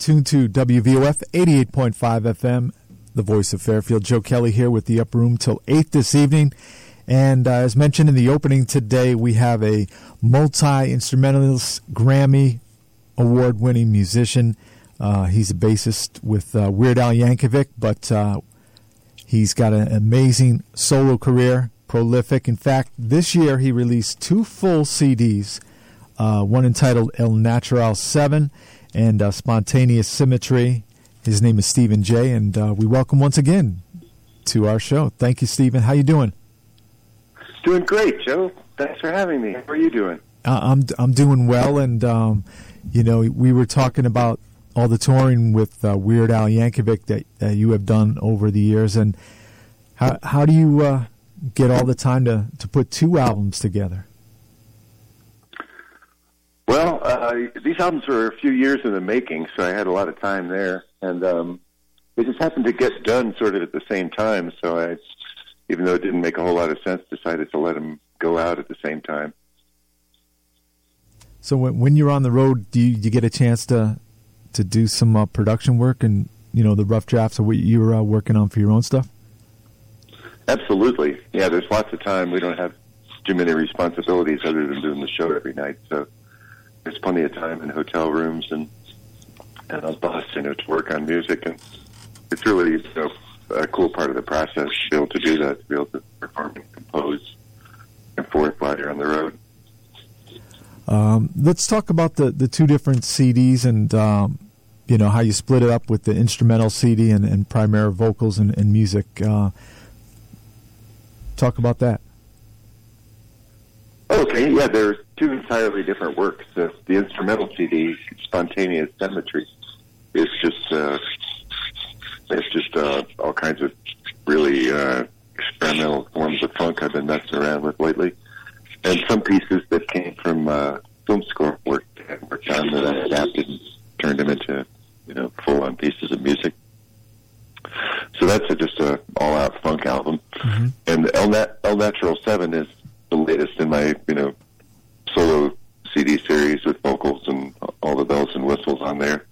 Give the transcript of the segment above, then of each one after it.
Tuned to WVOF 88.5 FM, the voice of Fairfield. Joe Kelly here with the Up Room till 8 this evening. And uh, as mentioned in the opening today, we have a multi instrumentalist Grammy award winning musician. Uh, he's a bassist with uh, Weird Al Yankovic, but uh, he's got an amazing solo career, prolific. In fact, this year he released two full CDs, uh, one entitled El Natural 7 and uh, Spontaneous Symmetry. His name is Stephen Jay, and uh, we welcome once again to our show. Thank you, Stephen. How you doing? Doing great, Joe. Thanks for having me. How are you doing? Uh, I'm I'm doing well, and um, you know we were talking about all the touring with uh, Weird Al Yankovic that, that you have done over the years, and how how do you uh, get all the time to to put two albums together? Well, uh, these albums were a few years in the making, so I had a lot of time there, and um, they just happened to get done sort of at the same time. So I, even though it didn't make a whole lot of sense, decided to let them go out at the same time. So when, when you're on the road, do you, do you get a chance to to do some uh, production work and you know the rough drafts of what you were uh, working on for your own stuff? Absolutely, yeah. There's lots of time. We don't have too many responsibilities other than doing the show every night, so there's plenty of time in hotel rooms and and on bus, you know, to work on music, and it's really you know, a cool part of the process to be able to do that, to be able to perform and compose and forth while you're on the road. Um, let's talk about the, the two different CDs and um, you know how you split it up with the instrumental CD and, and primary vocals and, and music. Uh, talk about that. Okay, yeah, they're two entirely different works. The, the instrumental CD, Spontaneous Symmetry, is just uh, it's just uh, all kinds of really uh, experimental forms of funk I've been messing around with lately, and some pieces that came from uh, film score work that I worked on that I adapted and turned them into you know full on pieces of music. So that's a, just a all out funk album, mm-hmm. and El, Nat- El Natural Seven is the latest in my you know solo CD series with vocals and all the bells and whistles on there.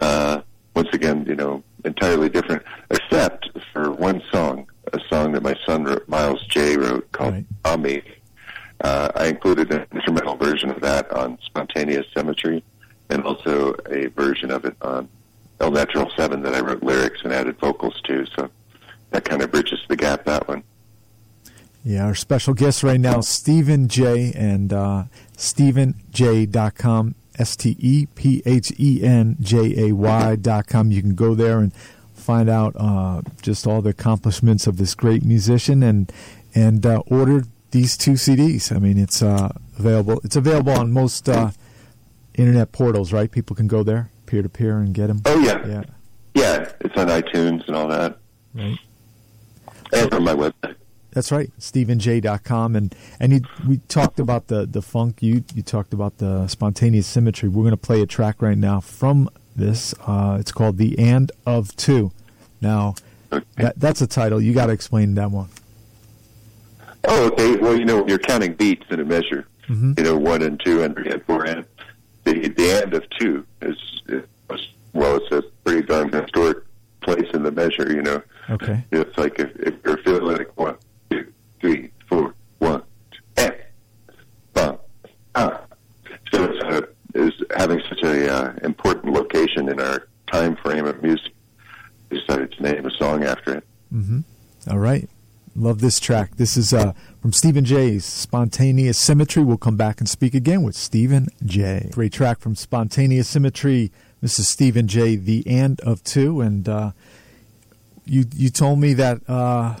Uh, once again, you know, entirely different, except for one song, a song that my son wrote, Miles Jay wrote called right. Ami. Uh, I included an instrumental version of that on Spontaneous Symmetry and also a version of it on El Natural 7 that I wrote lyrics and added vocals to. So that kind of bridges the gap, that one. Yeah, our special guest right now, Stephen Jay. and uh, StephenJ.com, S T E P H E N J A Y.com. You can go there and find out uh, just all the accomplishments of this great musician and and uh, order these two CDs. I mean, it's uh, available. It's available on most uh, internet portals, right? People can go there peer to peer and get them. Oh yeah, yeah, yeah. It's on iTunes and all that. Right. And on my website. That's right, StephenJ.com. And, and you, we talked about the, the funk. You, you talked about the spontaneous symmetry. We're going to play a track right now from this. Uh, it's called The And of Two. Now, okay. that, that's a title. You got to explain that one. Oh, okay. Well, you know, you're counting beats in a measure. Mm-hmm. You know, one and two and three and four and the the end of two is, is well, it's a pretty darn historic place in the measure. You know, okay. It's like if, if you're feeling like one, three, four, one, and bum, ah. So it's, a, it's having such a uh, important location in our time frame of music. We decided to name a song after it. Mm-hmm. All right. Love this track. This is uh, from Stephen Jay's Spontaneous Symmetry. We'll come back and speak again with Stephen Jay. Great track from Spontaneous Symmetry. This is Stephen Jay. The end of Two. And uh, you you told me that uh,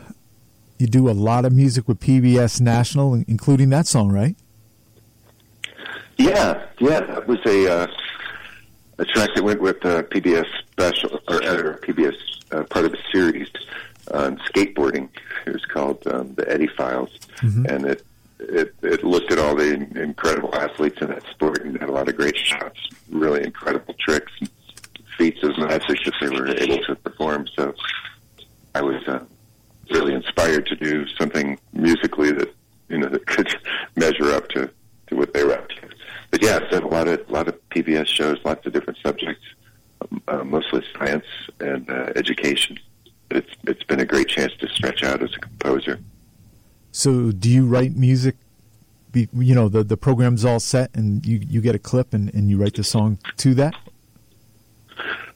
you do a lot of music with PBS National, including that song, right? Yeah, yeah, that was a uh, a track that went with uh, PBS special or, or PBS uh, part of a series on skateboarding. It was called um, the Eddie Files, mm-hmm. and it, it it looked at all the incredible athletes in that sport and had a lot of great shots, really incredible tricks, and feats of magic that they were able to perform. So I was. Uh, really inspired to do something musically that you know that could measure up to to what they were up to. But yeah, I've a lot of a lot of PBS shows, lots of different subjects. uh, mostly science and uh, education. It's it's been a great chance to stretch out as a composer. So, do you write music? Be, you know, the the program's all set, and you you get a clip, and, and you write the song to that.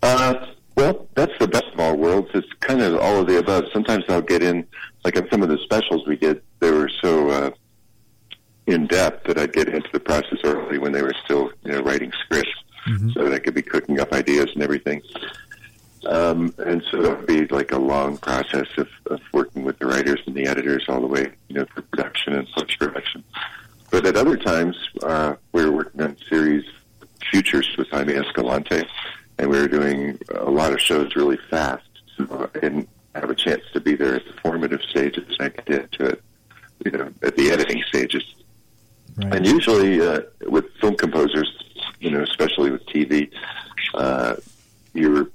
Uh, well, that's the best of all worlds. It's kind of all of the above. Sometimes I'll get in, like on some of the specials we did, they were so uh, in depth that I'd get into the process early when they were still, you know, writing scripts, mm-hmm. so that I could be cooking up ideas and everything. Um, and so would be like a long process of, of working with the writers and the editors all the way, you know, through production and post production. But at other times, uh, we were working on series Futures with Jaime Escalante, and we were doing a lot of shows really fast. So I didn't have a chance to be there at the formative stages. I did to it, you know, at the editing stages. Right. And usually uh, with film composers, you know, especially with TV, uh, you're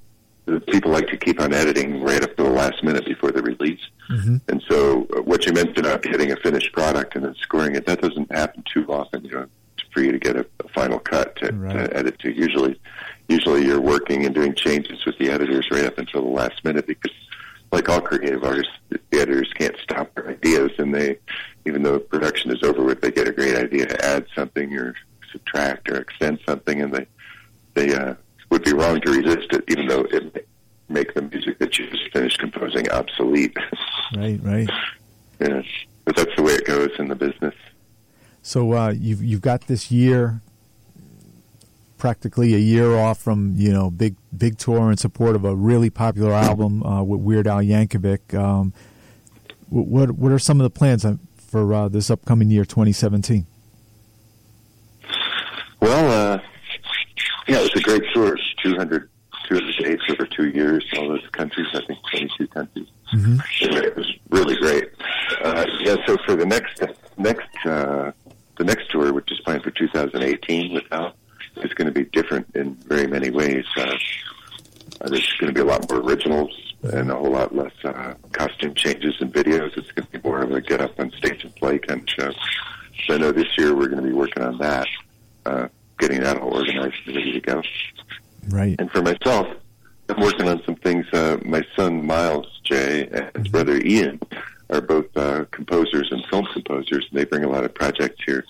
people like to keep on editing right up to the last minute before the release. Mm-hmm. And so, uh, what you mentioned about getting a finished product and then scoring it, that doesn't happen too often. You know, for you to get a, a final cut to, right. to edit to. Usually, usually you're working and doing changes with the editors right up until the last minute because, like all creative artists, the editors can't stop their ideas, and they, even though production is over with, they get a great idea to add something or subtract or extend something, and they they uh, would be wrong to resist it, even though it may make the music that you just finished composing obsolete. Right, right. yes, but that's the way it goes in the business. So uh, you've you've got this year, practically a year off from you know big big tour in support of a really popular album uh, with Weird Al Yankovic. Um, what what are some of the plans uh, for uh, this upcoming year, 2017? Well, uh, yeah, it's a great tour. 200, 200 dates over two years, all those countries. I think 22 countries. Mm-hmm. It was really great. Uh, yeah, so for the next next uh, the next tour, which is planned for 2018 with Al, is going to be different in very many ways. Uh, uh, there's going to be a lot more originals and a whole lot less uh, costume changes and videos. It's going to be more of a get up on stage and play kind of show. So I know this year we're going to be working on that, uh, getting that all organized and ready to go. Right. And for myself, I'm working on some things. Uh, my son Miles Jay and his brother Ian are both uh, composers and film composers, and they bring a lot of projects here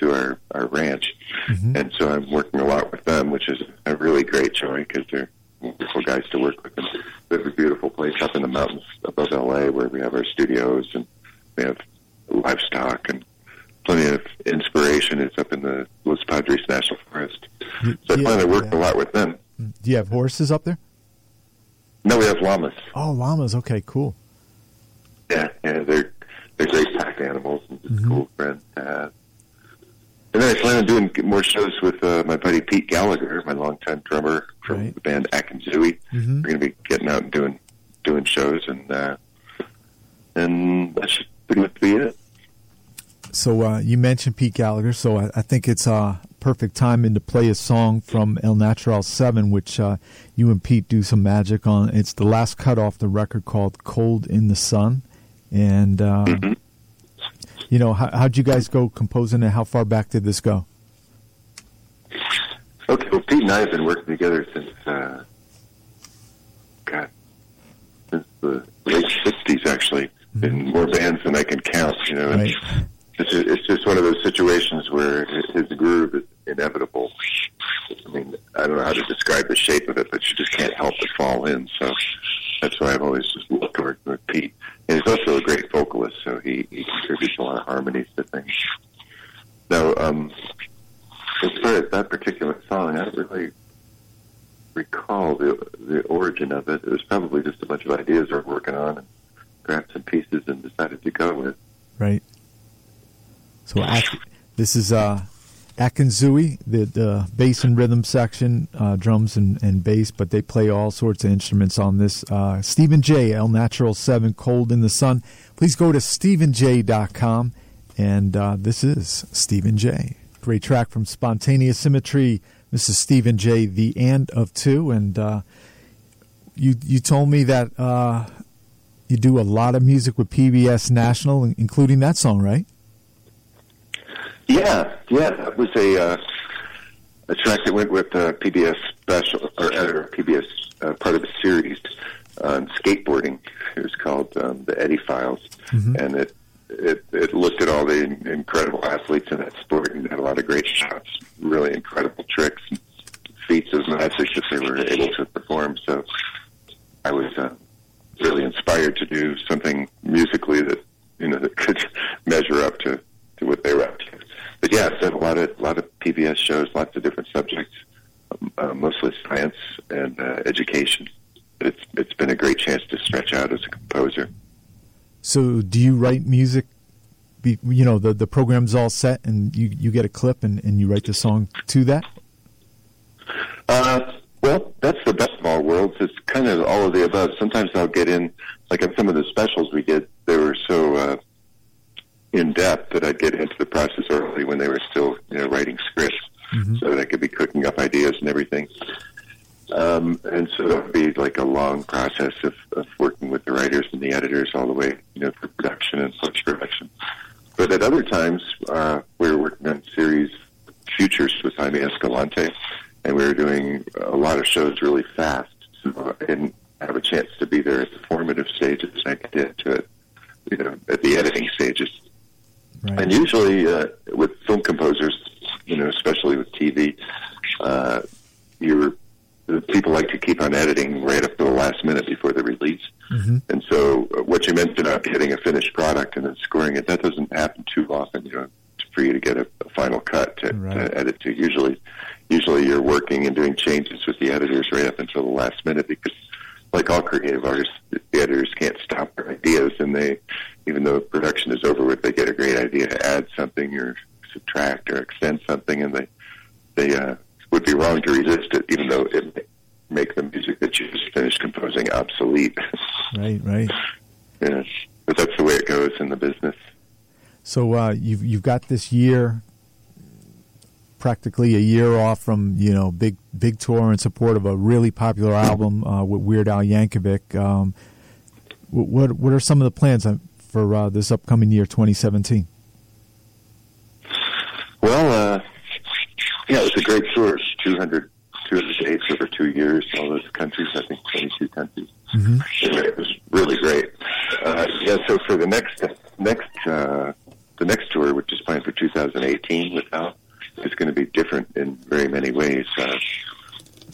to our our ranch. Mm-hmm. And so I'm working a lot with them, which is a really great joy because they're wonderful guys to work with. And we have a beautiful place up in the mountains above LA where we have our studios and we have livestock and plenty of inspiration. It's up in the Los Padres National Forest. So I plan to work yeah. a lot with them. Do you have horses up there? No, we have llamas. Oh, llamas. Okay, cool. Yeah, yeah, they're they're great pack animals and just mm-hmm. cool friends have. And then I plan on doing more shows with uh, my buddy Pete Gallagher, my longtime drummer from right. the band Akinzui. Mm-hmm. We're going to be getting out and doing doing shows, and uh, and that should pretty much be it. So uh, you mentioned Pete Gallagher, so I, I think it's a perfect timing to play a song from El Natural Seven, which uh, you and Pete do some magic on. It's the last cut off the record called "Cold in the Sun." And uh, mm-hmm. you know, how, how'd you guys go composing it? How far back did this go? Okay, well, Pete and I have been working together since uh, God, since the late '60s, actually, mm-hmm. in more bands than I can count. You know, right. It's, just one of those situations where his groove is inevitable. I mean, I don't know how to describe the shape of it, but you just can't help but fall in. So that's why I've always just looked toward with Pete. And he's also a great vocalist, so he, he contributes a lot of harmonies to things. Now, um, as far as that particular song, I don't really recall the the origin of it. It was probably just a bunch of ideas we were working on and grabbed some pieces and decided to go with. Right. So this is uh, Akinzui, the, the bass and rhythm section, uh, drums and, and bass, but they play all sorts of instruments on this. Uh, Stephen Jay, El Natural 7, Cold in the Sun. Please go to StephenJ.com. And uh, this is Stephen Jay. Great track from Spontaneous Symmetry, Mrs. Stephen Jay, The End of Two. And uh, you, you told me that uh, you do a lot of music with PBS National, including that song, right? Yeah, yeah, that was a uh, a track that went with uh, PBS special or, or PBS uh, part of a series on skateboarding. It was called um, the Eddie Files, Mhm. and it, it it looked at all the incredible athletes in that sport and had a lot of great shots, really incredible tricks, and feats of magic that they were able to perform. So I was uh, really inspired to do something musically that you know that could measure up to, to what they were up to. But yeah, done a lot of a lot of PBS shows, lots of different subjects, um, uh, mostly science and uh, education. But it's it's been a great chance to stretch out as a composer. So, do you write music? Be, you know, the the program's all set, and you you get a clip, and, and you write the song to that. Uh, well, that's the best of all worlds. It's kind of all of the above. Sometimes I'll get in, like on some of the specials we did, they were so uh, in depth that I'd get into the process early when they were still, you know, writing scripts, Mhm. so that I could be cooking up ideas and everything. Um, and so that would be like a long process of, of working with the writers and the editors all the way, you know, through production and post production. But at other times, uh, we were working on series Futures with Jaime Escalante, and we were doing a lot of shows really fast. So I didn't have a chance to be there at the formative stages. I did to it, you know, at the editing stages. Right. And usually uh, with film composers, you know, especially with TV, uh, you're the people like to keep on editing right up to the last minute before the release. Mhm. And so, uh, what you mentioned about hitting a finished product and then scoring it, that doesn't happen too often. You know, for you to get a, a final cut to, Right. to edit to. Usually, usually you're working and doing changes with the editors right up until the last minute because, like all creative artists, the editors can't stop their ideas, and they, even though production is over with, they get a great idea to add something or subtract or extend something, and they they uh, would be wrong to resist it, even though it may make the music that you just finished composing obsolete. Right. Right. yes, but that's the way it goes in the business. So uh, you've you've got this year, practically a year off from you know big big tour in support of a really popular album uh, with Weird Al Yankovic. Um, what what are some of the plans uh, for uh, this upcoming year, 2017? Well, uh, yeah, it was a great tour. 200, 200 dates over two years, all those countries, I think 22 countries. hmm Anyway, it was really great. Uh, yeah, so for the next, next, uh, the next tour, which is planned for 2018 with Al, is going to be different in very many ways. Uh,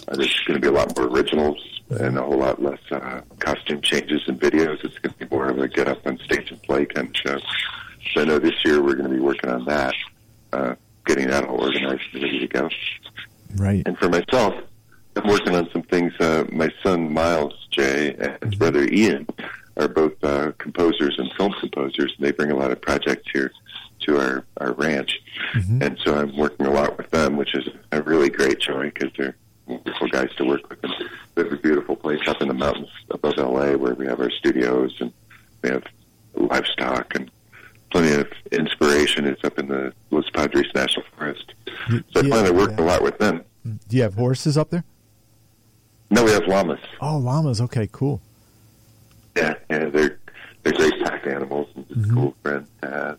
uh, there's going to be a lot more originals and a whole lot less uh, costume changes and videos. It's going to more of a get up on stage and play kind of show. So I know this year we're going to be working on that, uh, getting that all organized and ready to go. Right. And for myself, I'm working on some things. Uh, my son Miles Jay and his brother Ian are both uh, composers and film composers, and they bring a lot of projects here to our our ranch. Mhm. And so I'm working a lot with them, which is a really great joy because they're wonderful guys to work with. And we have a beautiful place up in the mountains above LA where we have our studios and we have livestock and plenty of inspiration. It's up in the Los Padres National Forest. So I yeah, plan to work yeah. a lot with them. Do you have horses up there? No, we have llamas. Oh, llamas. Okay, cool. Yeah, yeah, they're they're great pack animals and just Mhm. cool friends to have.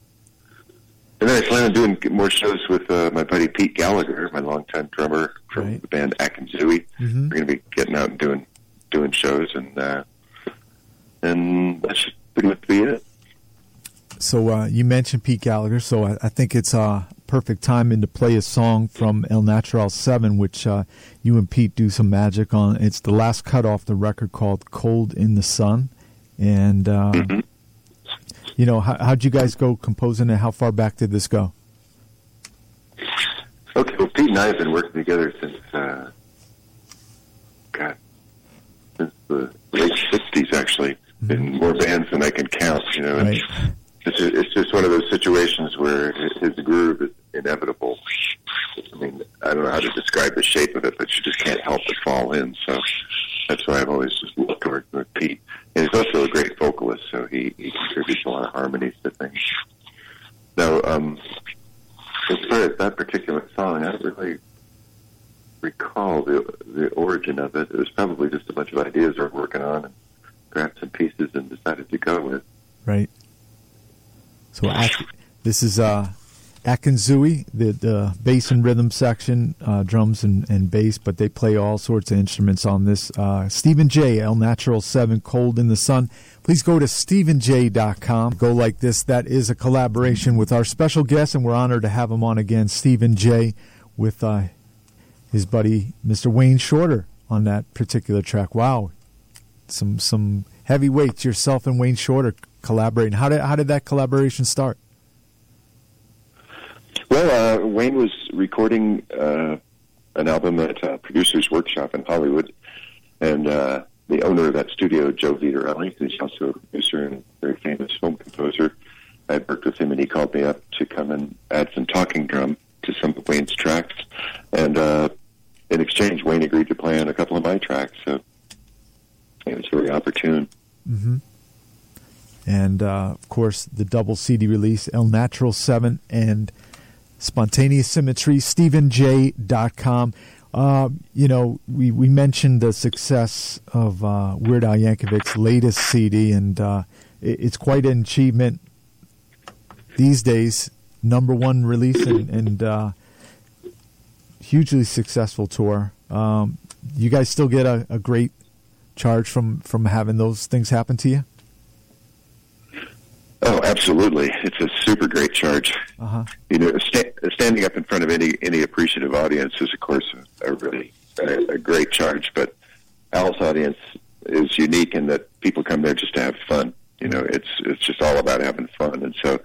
And then I plan on doing more shows with uh, my buddy Pete Gallagher, my longtime drummer from Right. the band Akinzui. Mhm. We're going to be getting out and doing doing shows, and uh, and that should pretty much be it. So uh, you mentioned Pete Gallagher, so I, I think it's uh, perfect timing to play a song from El Natural Seven, which uh, you and Pete do some magic on. It's the last cut off the record called "Cold in the Sun," and uh, Mhm. you know how, how'd you guys go composing it? How far back did this go? Okay, well, Pete and I have been working together since, uh, God, since the late '60s, actually, in more bands than I can count. You know, Right. ju- it's just one of those situations where his groove is inevitable. I mean, I don't know how to describe the shape of it, but you just can't help but fall in. So that's why I've always just looked with Pete. And he's also a great vocalist, so he, he contributes a lot of harmonies to things. Now, um, as far as that particular song, I don't really recall the the origin of it. It was probably just a bunch of ideas we were working on and grabbed some pieces and decided to go with. Right. So this is uh, Akinzui, the, the bass and rhythm section, uh, drums and, and bass, but they play all sorts of instruments on this. Uh, Stephen Jay, El Natural 7, Cold in the Sun. Please go to StephenJ.com. Go like this. That is a collaboration with our special guest, and we're honored to have him on again, Stephen Jay, with uh, his buddy, Mr. Wayne Shorter, on that particular track. Wow. Some, some heavyweights, yourself and Wayne Shorter collaborating. How did, how did that collaboration start? Well, uh, Wayne was recording uh, an album at a producer's workshop in Hollywood, and uh, the owner of that studio, Joe Vitarelli, who's also a producer and very famous film composer, I worked with him, and he called me up to come and add some talking drum to some of Wayne's tracks, and uh, in exchange, Wayne agreed to play on a couple of my tracks. So it was very opportune. Mm-hmm. And uh, of course, the double CD release, El Natural Seven, and Spontaneous Symmetry, StephenJ.com. Uh, you know, we, we mentioned the success of uh, Weird Al Yankovic's latest CD, and uh, it, it's quite an achievement these days. Number one release and, and uh, hugely successful tour. Um, you guys still get a, a great charge from, from having those things happen to you? Oh, absolutely! It's a super great charge. Uh-huh. You know, sta- standing up in front of any any appreciative audience is, of course, a, a really a, a great charge. But Al's audience is unique in that people come there just to have fun. You know, it's it's just all about having fun, and so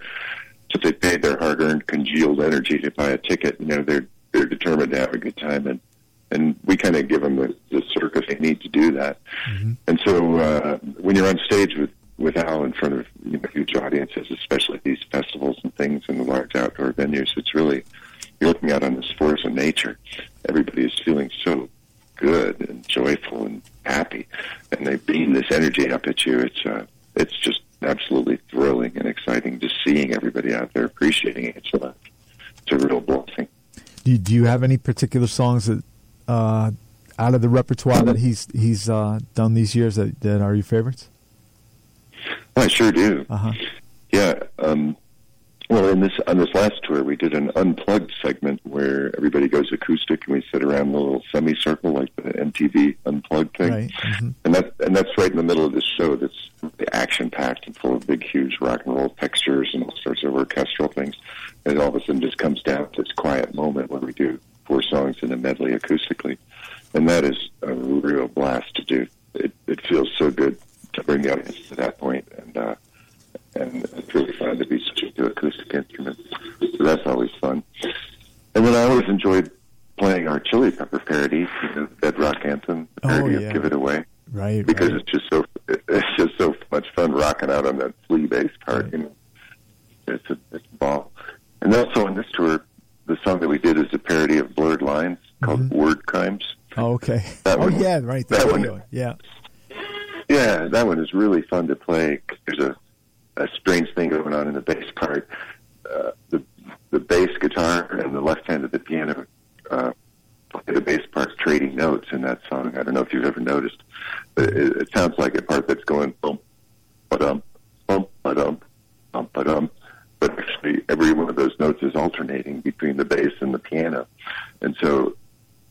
so they paid their hard earned congealed energy to buy a ticket. You know, they're they're determined to have a good time, and and we kind of give them the, the circus they need to do that. Mm-hmm. And so uh, when you're on stage with with Al in front of you know, huge audiences, especially these festivals and things in the large outdoor venues. It's really you're looking out on this force of nature. Everybody is feeling so good and joyful and happy, and they beam this energy up at you. It's uh, it's just absolutely thrilling and exciting just seeing everybody out there appreciating it. It's a it's a real blessing. Do you, do you have any particular songs that uh, out of the repertoire that he's he's uh, done these years that, that are your favorites? I sure do. Uh-huh. Yeah. Um, well, in this on this last tour, we did an unplugged segment where everybody goes acoustic, and we sit around a little semicircle like the MTV unplugged thing. Right. Mm-hmm. And that and that's right in the middle of this show. That's action packed and full of big, huge rock and roll textures and all sorts of orchestral things. And all of a sudden, just comes down to this quiet moment where we do four songs in a medley acoustically, and that is a real blast to do. It, it feels so good to bring the audience to that point, and uh, and it's really fun to be such a good acoustic instrument. So that's always fun. And then I always enjoyed playing our Chili Pepper parody, you know, Bedrock Anthem, the Oh, parody yeah. of Give It Away, Right. because right. it's just so it's just so much fun rocking out on that flea bass part. You know, it's a it's a ball. And also on this tour, the song that we did is a parody of Blurred Lines called Mhm. Word Crimes. Oh, okay. That oh, one- yeah, right. that There one- Yeah. Yeah, that one is really fun to play. There's a, a strange thing going on in the bass part. Uh, the the bass guitar and the left hand of the piano uh, play the bass parts trading notes in that song. I don't know if you've ever noticed, but it, it sounds like a part that's going bump, ba-dum, bump, ba-dum, bump, ba-dum. But actually, every one of those notes is alternating between the bass and the piano, and so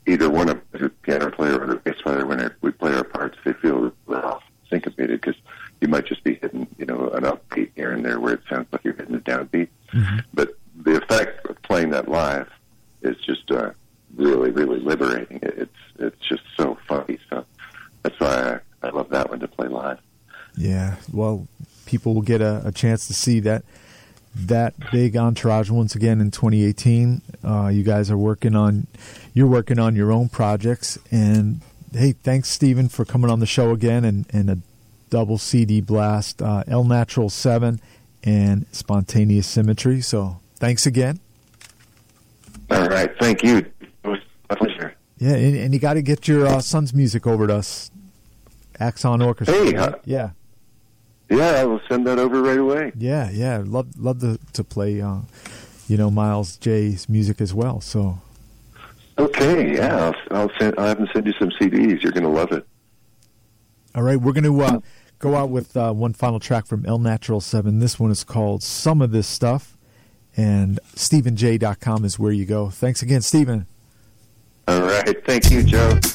either one of the piano player or the bass player, when we play our parts, they feel well syncopated because you might just be hitting, you know, an upbeat here and there where it sounds like you're hitting a downbeat. Mhm. But the effect of playing that live is just uh, really, really liberating. It, it's it's just so funny. So that's why I, I love that one to play live. Yeah. Well, people will get a, a chance to see that that big entourage once again in 2018. Uh, you guys are working on you're working on your own projects, and hey, thanks Stephen for coming on the show again and, and a double CD blast, uh, El Natural Seven and Spontaneous Symmetry. So thanks again. All right, thank you. It was a pleasure. Yeah, and, and you got to get your uh, son's music over to us, Axon Orchestra. Hey, right? yeah. Yeah, I will send that over right away. Yeah, yeah, love love to to play, uh, you know, Miles Jay's music as well. So Okay, yeah, I'll, I'll send. I'll have them send you some CDs. You're going to love it. All right, we're going to uh, Go out with uh, one final track from El Natural 7. This one is called Some of This Stuff, and StephenJ.com is where you go. Thanks again, Stephen. All right. Thank you, Joe.